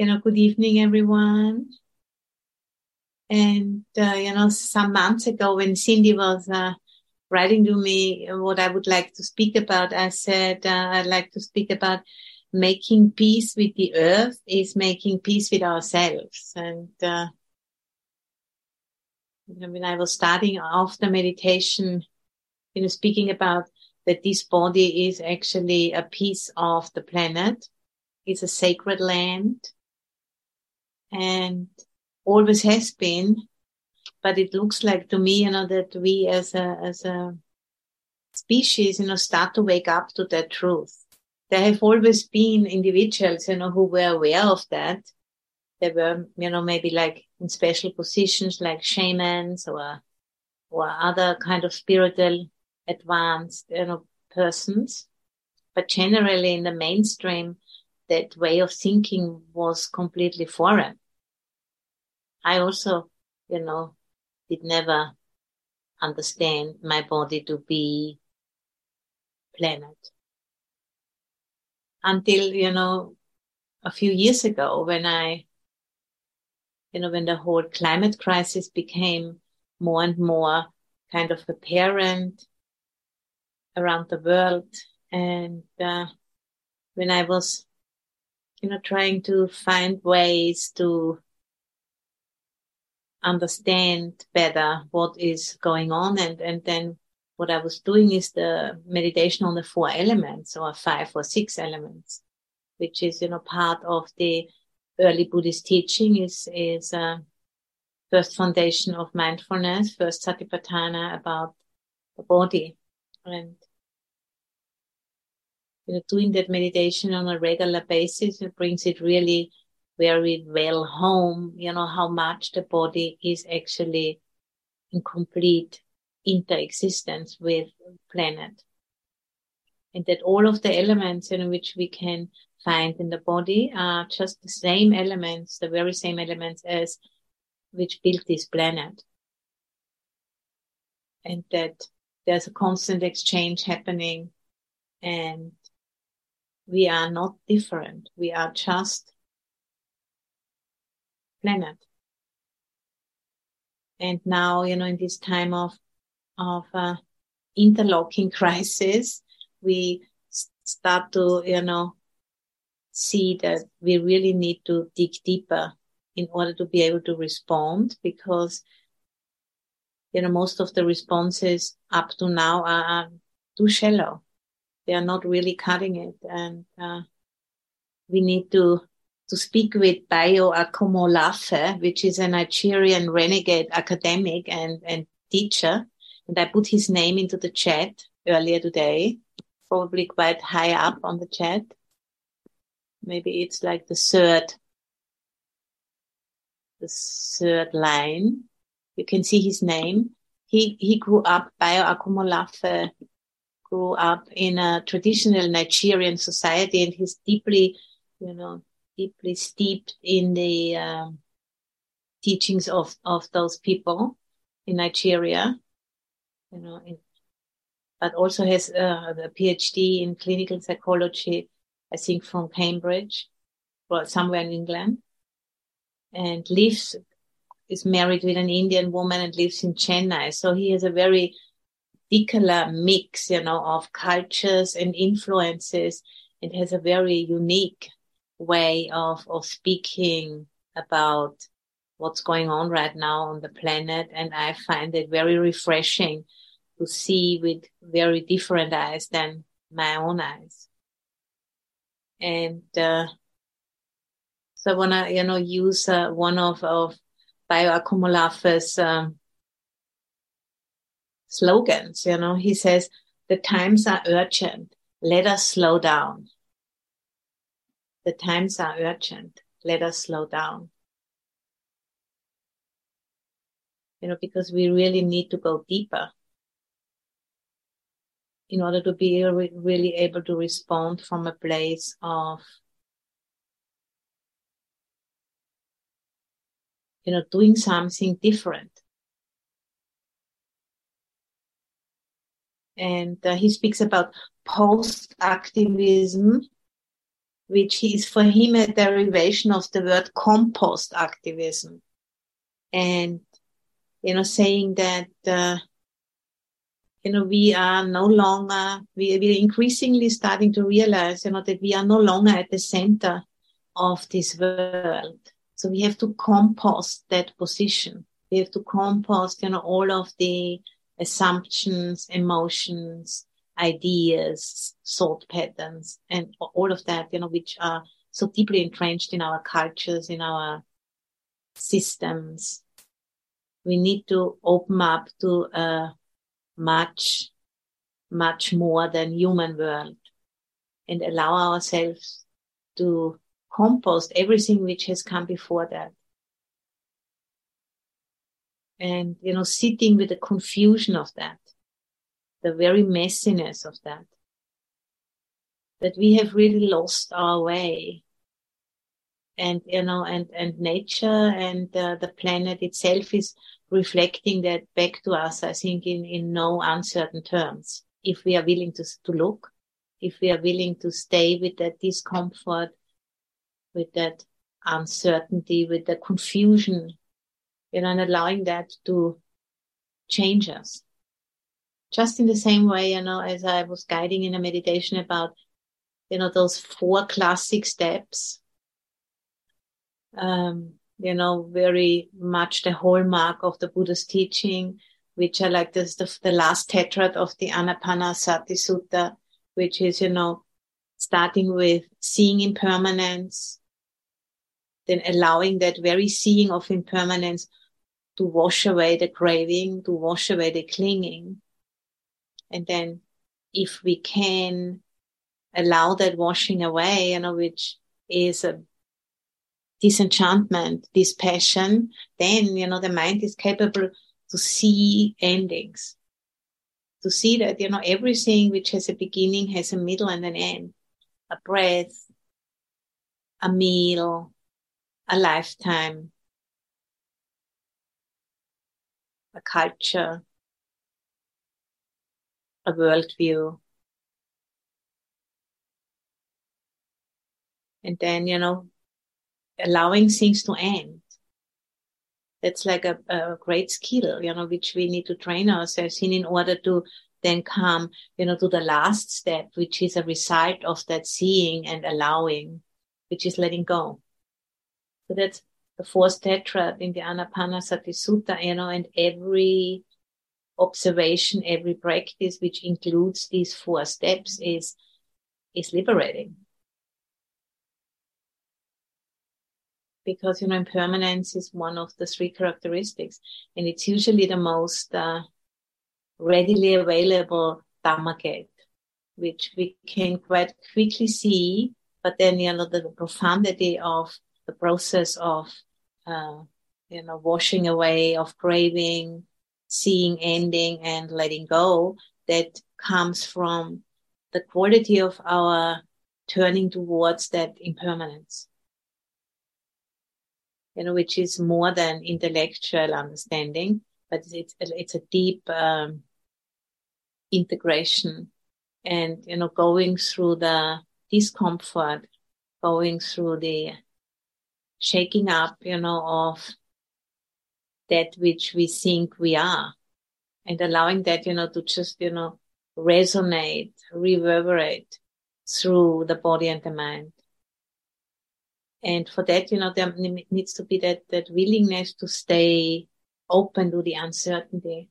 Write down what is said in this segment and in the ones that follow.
you know, good evening, everyone. And, uh, you know, some months ago when Cindy was, uh, writing to me what I would like to speak about, I said, uh, I'd like to speak about making peace with the earth is making peace with ourselves. And, uh, when I was starting the meditation, you know, speaking about that this body is actually a piece of the planet. It's a sacred land and always has been. But it looks like to me, you know, that we as a, as a species, you know, start to wake up to that truth. There have always been individuals, you know, who were aware of that. They were, you know, maybe like in special positions like shamans or, or other kind of spiritual advanced, you know, persons. But generally in the mainstream, that way of thinking was completely foreign. I also, you know, did never understand my body to be planet. Until, you know, a few years ago when I, you know, when the whole climate crisis became more and more kind of apparent around the world. And, uh, when I was, you know, trying to find ways to understand better what is going on. And, and then what I was doing is the meditation on the four elements or five or six elements, which is, you know, part of the early Buddhist teaching is, is, uh, first foundation of mindfulness, first satipatthana about the body and you know, doing that meditation on a regular basis, it brings it really very well home, you know, how much the body is actually in complete interexistence with planet. And that all of the elements in which we can find in the body are just the same elements, the very same elements as which built this planet. And that there's a constant exchange happening and we are not different. We are just planet. And now, you know, in this time of, of, uh, interlocking crisis, we start to, you know, see that we really need to dig deeper in order to be able to respond because, you know, most of the responses up to now are, are too shallow. They are not really cutting it. And, uh, we need to to speak with Bayo Akomolafe, which is a Nigerian renegade academic and, and teacher. And I put his name into the chat earlier today, probably quite high up on the chat. Maybe it's like the third, the third line. You can see his name. He, he grew up, Bayo Akomolafe grew up in a traditional Nigerian society and he's deeply, you know, deeply steeped in the um, teachings of, of those people in Nigeria, you know, in, but also has uh, a PhD in clinical psychology, I think from Cambridge, or somewhere in England, and lives is married with an Indian woman and lives in Chennai. So he has a very particular mix, you know, of cultures and influences, It has a very unique way of, of speaking about what's going on right now on the planet. And I find it very refreshing to see with very different eyes than my own eyes. And, uh, so I want to, you know, use uh, one of, of Bayo Akomolafe's um, slogans. You know, he says, the times are urgent. Let us slow down. The times are urgent. Let us slow down. You know, because we really need to go deeper in order to be really able to respond from a place of, you know, doing something different. And uh, he speaks about post activism which is for him a derivation of the word compost activism. And, you know, saying that, uh, you know, we are no longer, we, we are increasingly starting to realize, you know, that we are no longer at the center of this world. So we have to compost that position. We have to compost, you know, all of the assumptions, emotions, ideas, thought patterns, and all of that, you know, which are so deeply entrenched in our cultures, in our systems. We need to open up to a much, much more than human world and allow ourselves to compost everything which has come before that. And, you know, sitting with the confusion of that, the very messiness of that, that we have really lost our way. And, you know, and, and nature and uh, the planet itself is reflecting that back to us, I think, in, in no uncertain terms. If we are willing to, to look, if we are willing to stay with that discomfort, with that uncertainty, with the confusion, you know, and allowing that to change us. Just in the same way, you know, as I was guiding in a meditation about, you know, those four classic steps, um, you know, very much the hallmark of the Buddha's teaching, which are like this, the, the last tetrad of the Anapanasati Sutta, which is, you know, starting with seeing impermanence, then allowing that very seeing of impermanence to wash away the craving, to wash away the clinging. And then if we can allow that washing away, you know, which is a disenchantment, dispassion, then, you know, the mind is capable to see endings. To see that, you know, everything which has a beginning has a middle and an end. A breath, a meal, a lifetime, a culture, a worldview. And then, you know, allowing things to end. That's like a, a great skill, you know, which we need to train ourselves in in order to then come, you know, to the last step, which is a result of that seeing and allowing, which is letting go. So that's the fourth tetrad in the Anapanasati Sutta, you know, and every observation, every practice which includes these four steps is, is liberating. Because, you know, impermanence is one of the three characteristics and it's usually the most uh, readily available Dhamma gate, which we can quite quickly see, but then, you know, the profundity of the process of, uh, you know, washing away of craving, seeing ending and letting go that comes from the quality of our turning towards that impermanence. You know, which is more than intellectual understanding, but it's, it's a deep, um, integration and, you know, going through the discomfort, going through the shaking up, you know, of that which we think we are and allowing that, you know, to just, you know, resonate, reverberate through the body and the mind. And for that, you know, there needs to be that, that willingness to stay open to the uncertainty,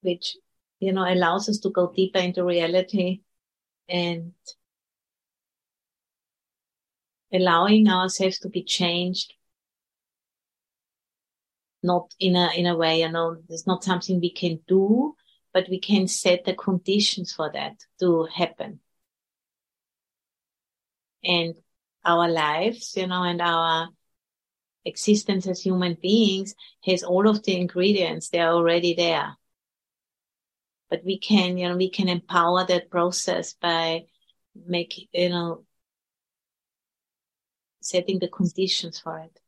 which, you know, allows us to go deeper into reality and allowing ourselves to be changed not in a in a way you know there's not something we can do but we can set the conditions for that to happen. And our lives you know and our existence as human beings has all of the ingredients they're already there. But we can you know we can empower that process by make you know setting the conditions for it,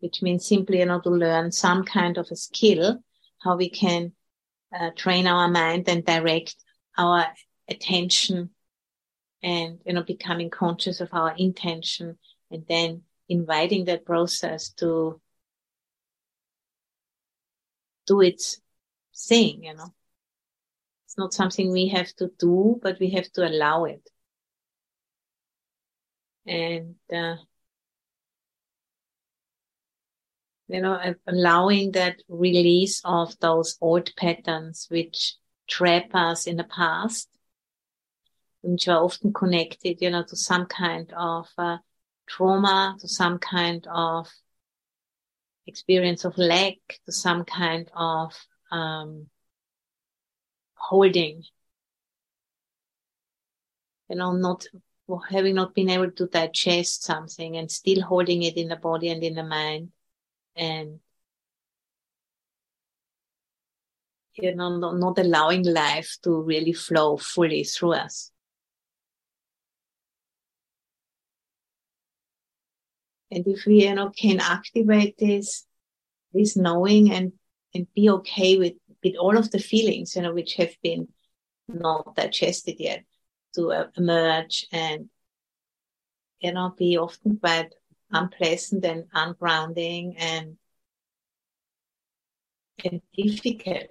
which means simply, you know, to learn some kind of a skill, how we can uh, train our mind and direct our attention and, you know, becoming conscious of our intention and then inviting that process to do its thing, you know. It's not something we have to do, but we have to allow it. And, uh, you know, allowing that release of those old patterns which trap us in the past, which are often connected, you know, to some kind of uh, trauma, to some kind of experience of lack, to some kind of um, holding. You know, not having not been able to digest something and still holding it in the body and in the mind. And you know not, not allowing life to really flow fully through us. And if we you know can activate this this knowing and and be okay with with all of the feelings you know which have been not digested yet to emerge and you know be often quite unpleasant and ungrounding and, and difficult.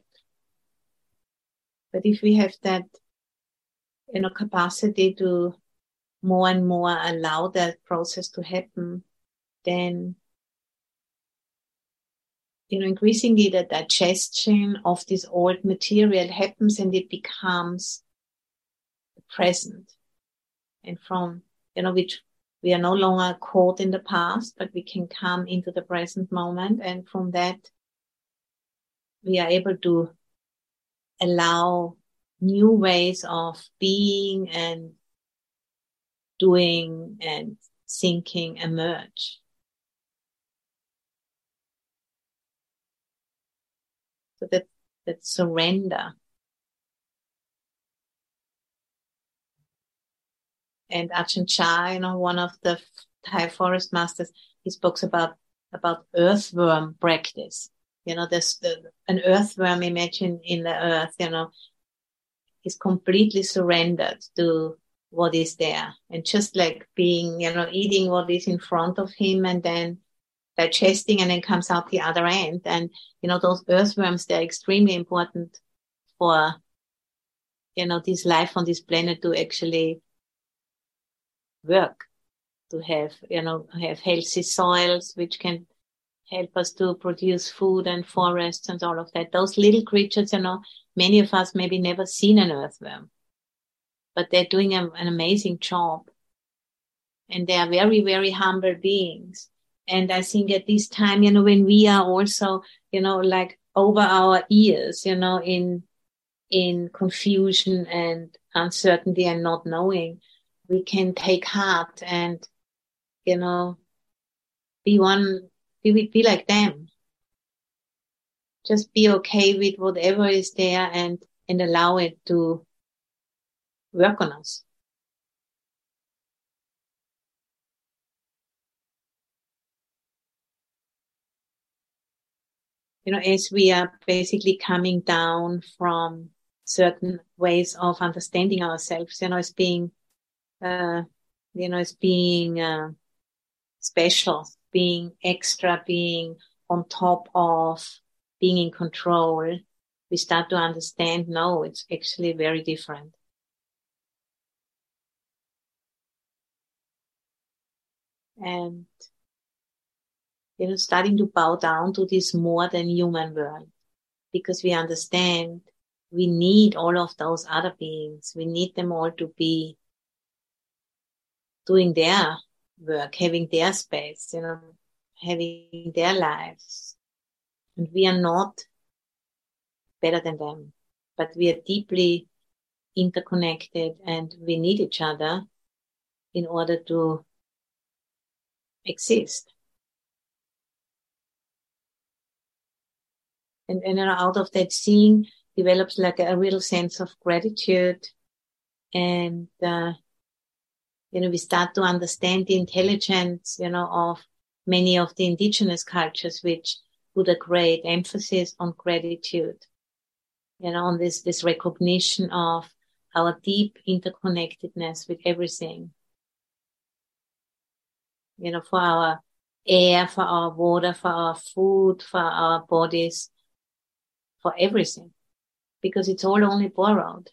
But if we have that, you know, capacity to more and more allow that process to happen, then, you know, increasingly the digestion of this old material happens and it becomes present. And from, you know, which we are no longer caught in the past, but we can come into the present moment. And from that, we are able to allow new ways of being and doing and thinking emerge. So that, that surrender and Ajahn Chah, you know, one of the Thai forest masters, he spoke about about earthworm practice. You know, there's the, an earthworm, imagine in the earth, you know, is completely surrendered to what is there and just like being, you know, eating what is in front of him and then digesting and then comes out the other end. And, you know, those earthworms, they're extremely important for, you know, this life on this planet to actually work to have, you know, have healthy soils, which can help us to produce food and forests and all of that. Those little creatures, you know, many of us maybe never seen an earthworm, but they're doing a, an amazing job. And they are very, very humble beings. And I think at this time, you know, when we are also, you know, like over our ears, you know, in, in confusion and uncertainty and not knowing, we can take heart and, you know, be one, be, be like them. Just be okay with whatever is there and, and allow it to work on us. you know, as we are basically coming down from certain ways of understanding ourselves, you know, as being uh, you know, it's being uh, special, being extra, being on top of, being in control, we start to understand, no, it's actually very different. And, you know, starting to bow down to this more than human world because we understand we need all of those other beings. We need them all to be doing their work, having their space, you know, having their lives. And we are not better than them, but we are deeply interconnected and we need each other in order to exist. And, and out of that seeing develops like a, a real sense of gratitude and uh, you know, we start to understand the intelligence, you know, of many of the indigenous cultures, which put a great emphasis on gratitude, you know, on this, this recognition of our deep interconnectedness with everything. You know, for our air, for our water, for our food, for our bodies, for everything, because it's all only borrowed.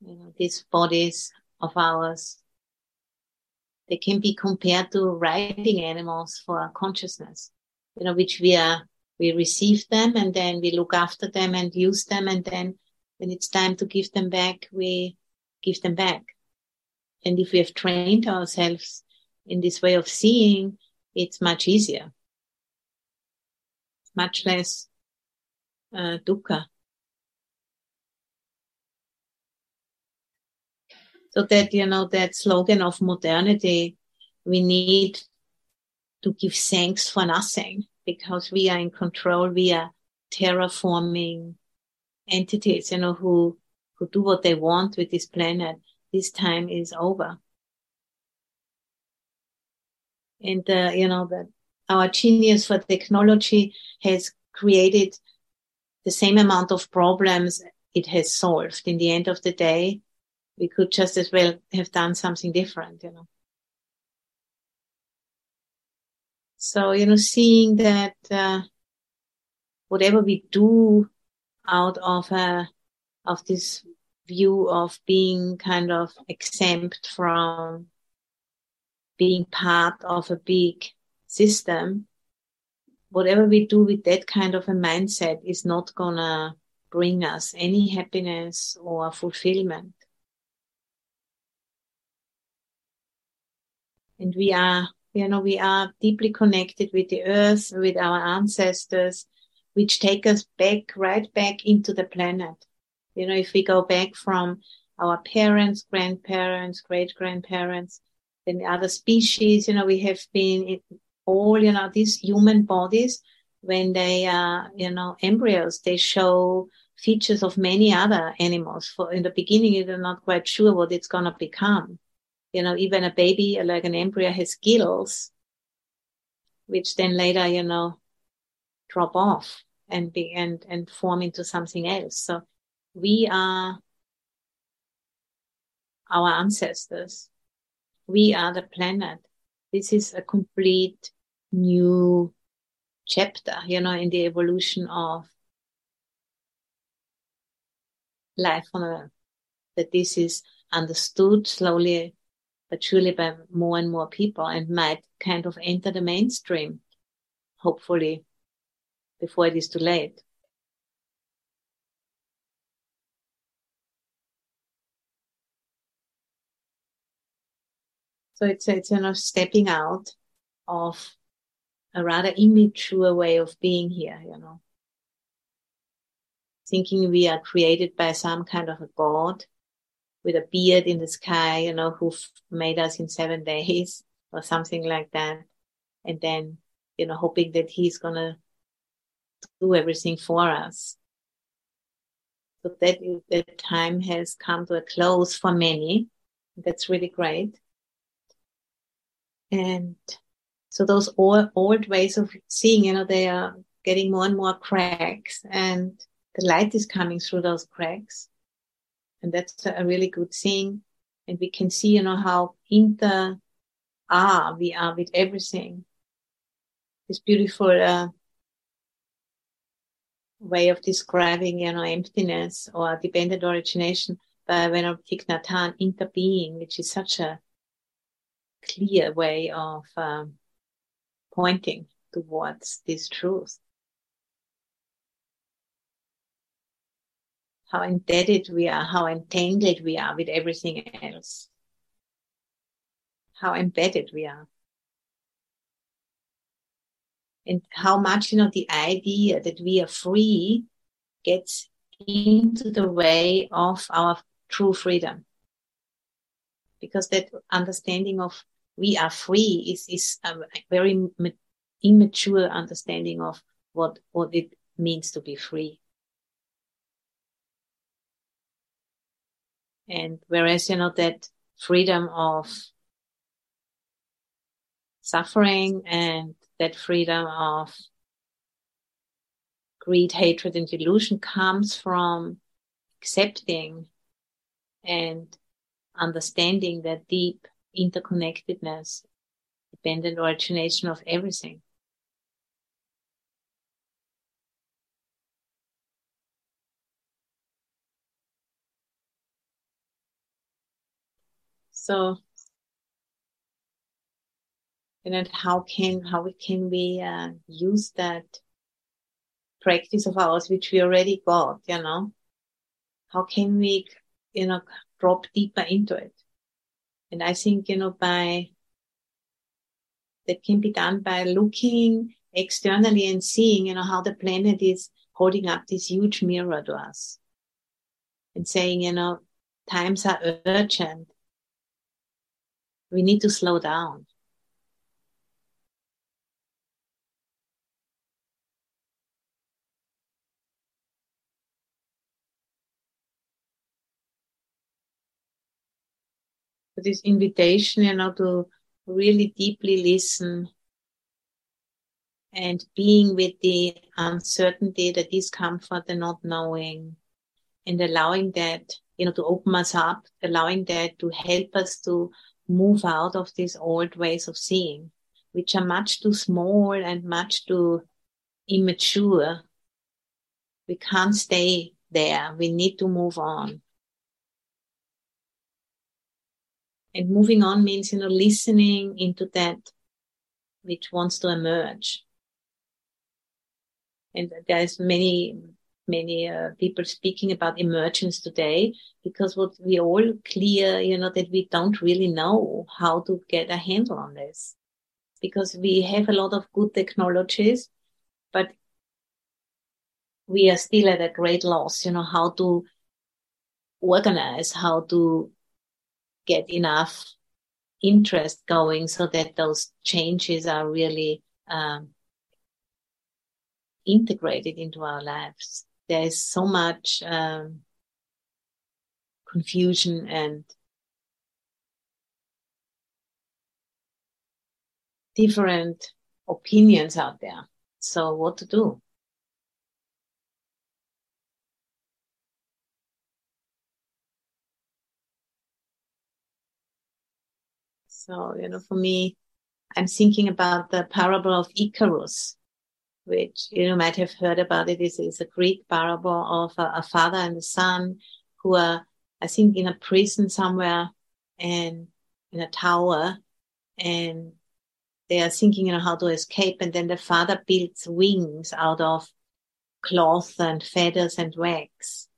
You know, these bodies of ours, they can be compared to riding animals for consciousness, you know, which we are, we receive them and then we look after them and use them. And then when it's time to give them back, we give them back. And if we have trained ourselves in this way of seeing, it's much easier, much less uh, dukkha. So that, you know, that slogan of modernity, we need to give thanks for nothing because we are in control. We are terraforming entities, you know, who, who do what they want with this planet. This time is over. And, uh, you know, that our genius for technology has created the same amount of problems it has solved. In the end of the day, we could just as well have done something different, you know. So, you know, seeing that uh, whatever we do out of a, uh, of this view of being kind of exempt from being part of a big system, whatever we do with that kind of a mindset is not gonna bring us any happiness or fulfillment. And we are, you know, we are deeply connected with the earth, with our ancestors, which take us back, right back into the planet. You know, if we go back from our parents, grandparents, great grandparents, then the other species, you know, we have been all, you know, these human bodies, when they are, you know, embryos, they show features of many other animals. For in the beginning, you're not quite sure what it's going to become. You know, even a baby, like an embryo has gills, which then later, you know, drop off and be, and, and form into something else. So we are our ancestors. We are the planet. This is a complete new chapter, you know, in the evolution of life on Earth. That this is understood slowly but surely by more and more people and might kind of enter the mainstream, hopefully, before it is too late. So it's, it's, you know, stepping out of a rather immature way of being here, you know. Thinking we are created by some kind of a God with a beard in the sky, you know, who made us in seven days or something like that. And then, you know, hoping that he's going to do everything for us. So that, that time has come to a close for many. That's really great. And so those old, old ways of seeing, you know, they are getting more and more cracks and the light is coming through those cracks. And that's a really good thing. And we can see, you know, how inter ah we are with everything. This beautiful uh, way of describing, you know, emptiness or dependent origination by Venerable Thich Nhat interbeing, which is such a clear way of um, pointing towards this truth. How indebted we are, how entangled we are with everything else, how embedded we are. And how much, you know, the idea that we are free gets into the way of our true freedom. Because that understanding of we are free is, is a very immature understanding of what, what it means to be free. And whereas, you know, that freedom of suffering and that freedom of greed, hatred, and delusion comes from accepting and understanding that deep interconnectedness, dependent origination of everything. So, and how can how can we uh, use that practice of ours, which we already got, you know? How can we, you know, drop deeper into it? And I think, you know, by that can be done by looking externally and seeing, you know, how the planet is holding up this huge mirror to us and saying, you know, times are urgent. We need to slow down. this invitation, you know, to really deeply listen and being with the uncertainty, the discomfort, the not knowing, and allowing that, you know, to open us up, allowing that to help us to move out of these old ways of seeing, which are much too small and much too immature. We can't stay there. We need to move on. And moving on means, you know, listening into that which wants to emerge. And there's many, many uh, people speaking about emergence today because what we all clear, you know, that we don't really know how to get a handle on this because we have a lot of good technologies, but we are still at a great loss, you know, how to organize, how to get enough interest going so that those changes are really um, integrated into our lives. There is so much um, confusion and different opinions out there. So what to do? So, you know, for me, I'm thinking about the parable of Icarus, which you might have heard about it. It's, it's a Greek parable of a, a, father and a son who are, I think, in a prison somewhere and in a tower and they are thinking, you know, how to escape. And then the father builds wings out of cloth and feathers and wax.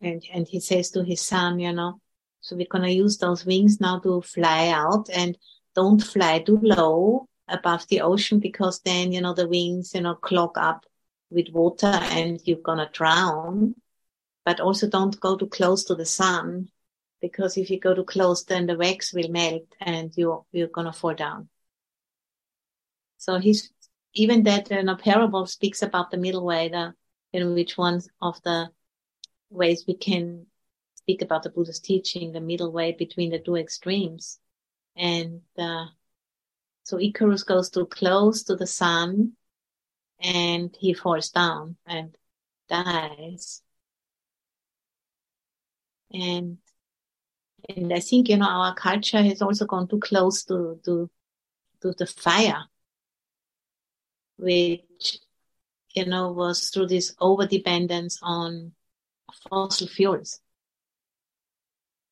And, and he says to his son, you know, so we're going to use those wings now to fly out and don't fly too low above the ocean because then, you know, the wings, you know, clog up with water and you're going to drown. But also don't go too close to the sun because if you go too close, then the wax will melt and you're, you're going to fall down. So he's, even that, you know, parable speaks about the middle way, the, you know, which ones of the ways we can speak about the Buddha's teaching, the middle way between the two extremes. And uh, so Icarus goes too close to the sun and he falls down and dies. And and I think you know our culture has also gone too close to to to the fire, which you know was through this over dependence on fossil fuels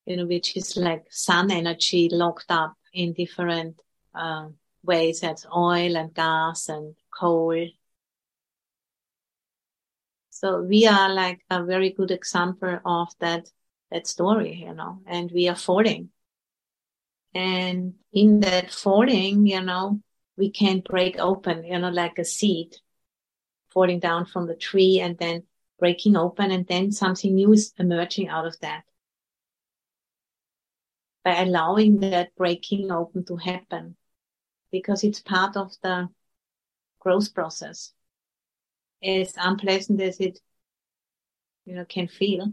you know, which is like sun energy locked up in different uh, ways. That's oil and gas and coal. So we are like a very good example of that, that story, you know, and we are falling. And in that falling, you know, we can break open, you know, like a seed falling down from the tree and then breaking open and then something new is emerging out of that by allowing that breaking open to happen because it's part of the growth process. As unpleasant as it, you know, can feel.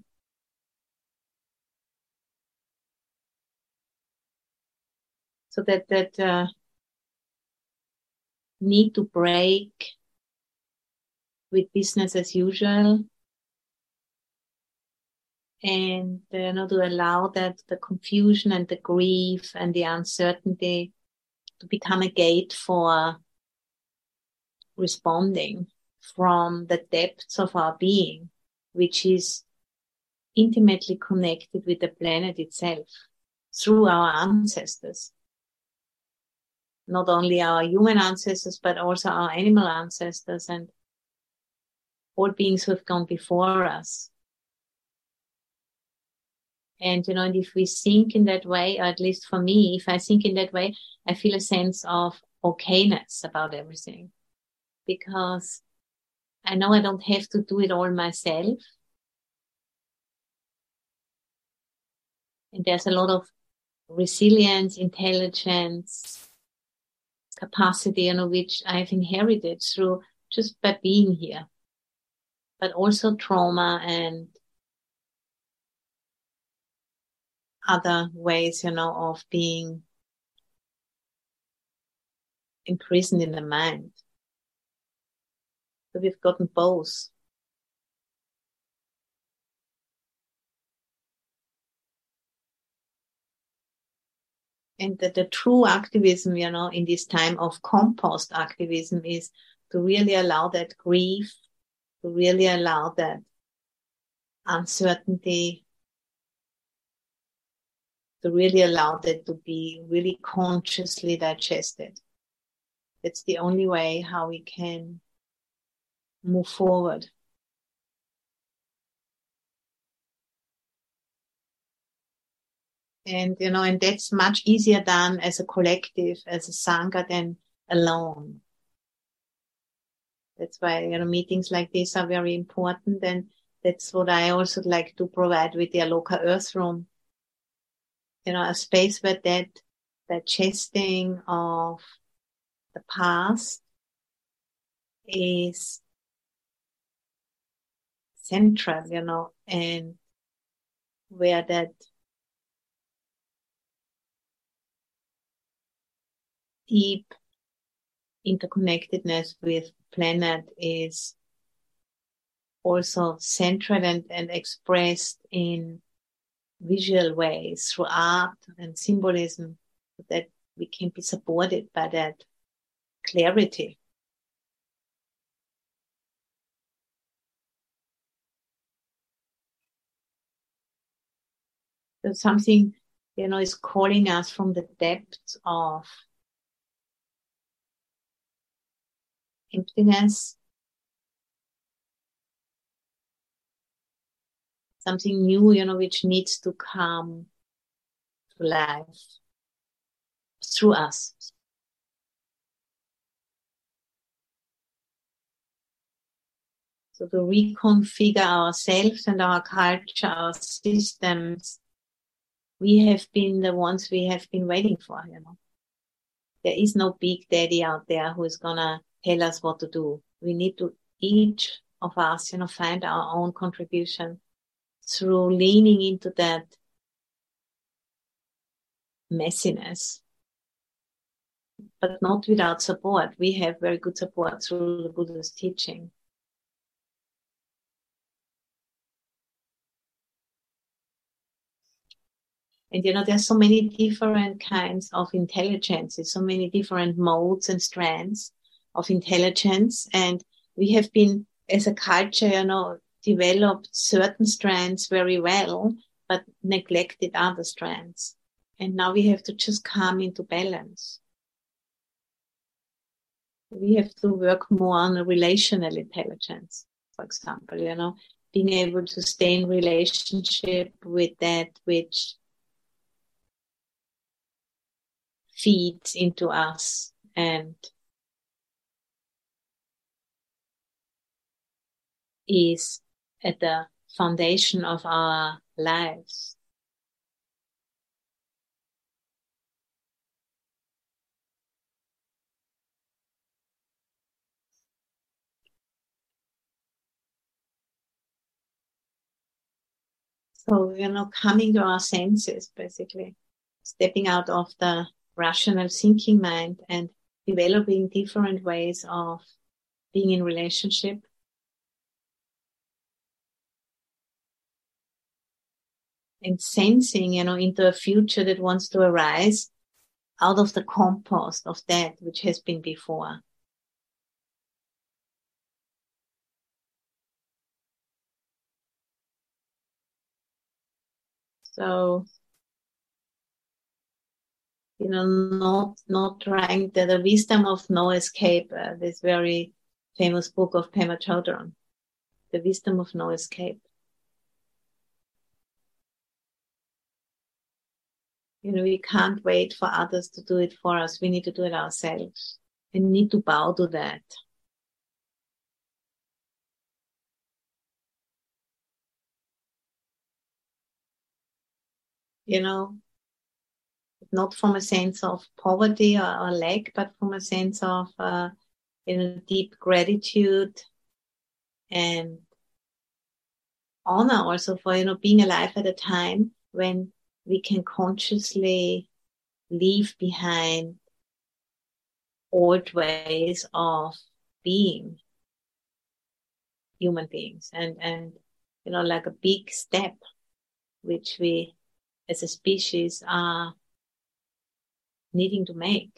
So that, that, uh, need to break with business as usual and know to allow that the confusion and the grief and the uncertainty to become a gate for responding from the depths of our being, which is intimately connected with the planet itself through our ancestors. Not only our human ancestors, but also our animal ancestors and all beings who have gone before us. And, you know, and if we think in that way, or at least for me, if I think in that way, I feel a sense of okayness about everything because I know I don't have to do it all myself. And there's a lot of resilience, intelligence, capacity, you know, which I've inherited through just by being here, but also trauma and other ways, you know, of being imprisoned in the mind. So we've gotten both. And that the true activism, you know, in this time of compost activism is to really allow that grief, to really allow that uncertainty, to really allow that to be really consciously digested. It's the only way how we can move forward. And, you know, and that's much easier done as a collective, as a Sangha than alone. That's why, you know, meetings like this are very important. And that's what I also like to provide with the Aloka Earth Room you know, a space where that digesting of the past is central, you know, and where that deep interconnectedness with planet is also central and, and expressed in visual ways through art and symbolism that we can be supported by that clarity. So something, you know, is calling us from the depths of emptiness something new, you know, which needs to come to life through us. So to reconfigure ourselves and our culture, our systems, we have been the ones we have been waiting for, you know. There is no big daddy out there who is gonna tell us what to do. We need to each of us, you know, find our own contribution through leaning into that messiness, but not without support. We have very good support through the Buddha's teaching. And you know, there's so many different kinds of intelligences, so many different modes and strands of intelligence. And we have been, as a culture, you know, developed certain strands very well, but neglected other strands. And now we have to just come into balance. We have to work more on a relational intelligence, for example, you know, being able to stay in relationship with that which feeds into us and is at the foundation of our lives. So, you know, coming to our senses, basically, stepping out of the rational thinking mind and developing different ways of being in relationship and sensing, you know, into a future that wants to arise out of the compost of that which has been before. So, you know, not, not trying the, the wisdom of no escape, uh, this very famous book of Pema Chodron, the wisdom of no escape. You know, we can't wait for others to do it for us. We need to do it ourselves. and need to bow to that. You know, not from a sense of poverty or, or lack, but from a sense of, uh, you know, deep gratitude and honor also for, you know, being alive at a time when we can consciously leave behind old ways of being human beings and, and, you know, like a big step, which we as a species are needing to make.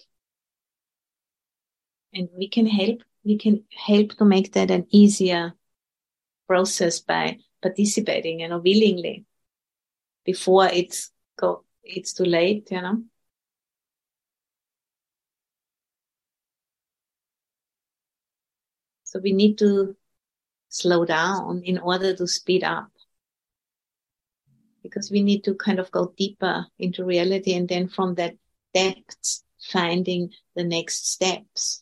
And we can help, we can help to make that an easier process by participating, you know, willingly before it's go, it's too late, you know. So we need to slow down in order to speed up. Because we need to kind of go deeper into reality and then from that depths finding the next steps.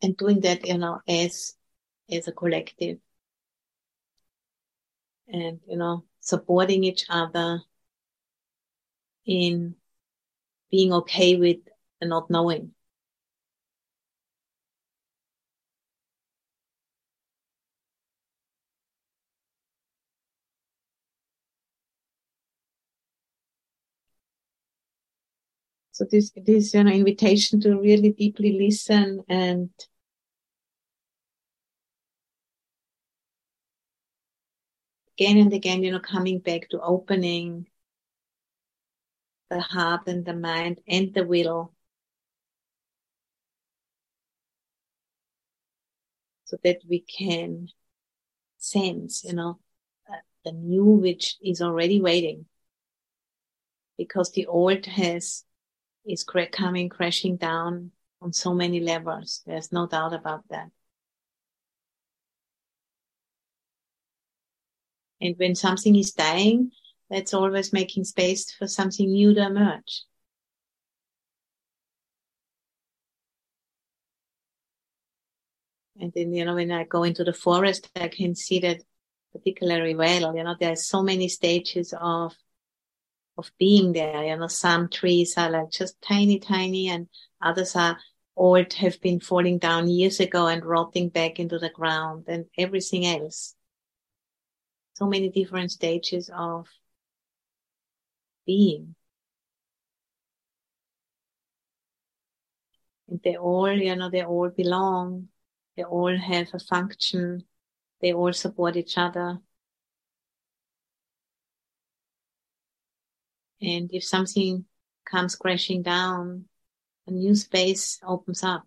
And doing that, you know, as, as a collective. And, you know, supporting each other in being okay with not knowing. So this, this, you know, invitation to really deeply listen and again and again, you know, coming back to opening the heart and the mind and the will so that we can sense, you know, uh, the new which is already waiting because the old has is coming crashing down on so many levels. There's no doubt about that. And when something is dying, that's always making space for something new to emerge. And then, you know, when I go into the forest, I can see that particularly well. You know, there's so many stages of, of being there. You know, some trees are like just tiny, tiny and others are old, have been falling down years ago and rotting back into the ground and everything else so many different stages of being. And they all, you know, they all belong. They all have a function. They all support each other. And if something comes crashing down, a new space opens up.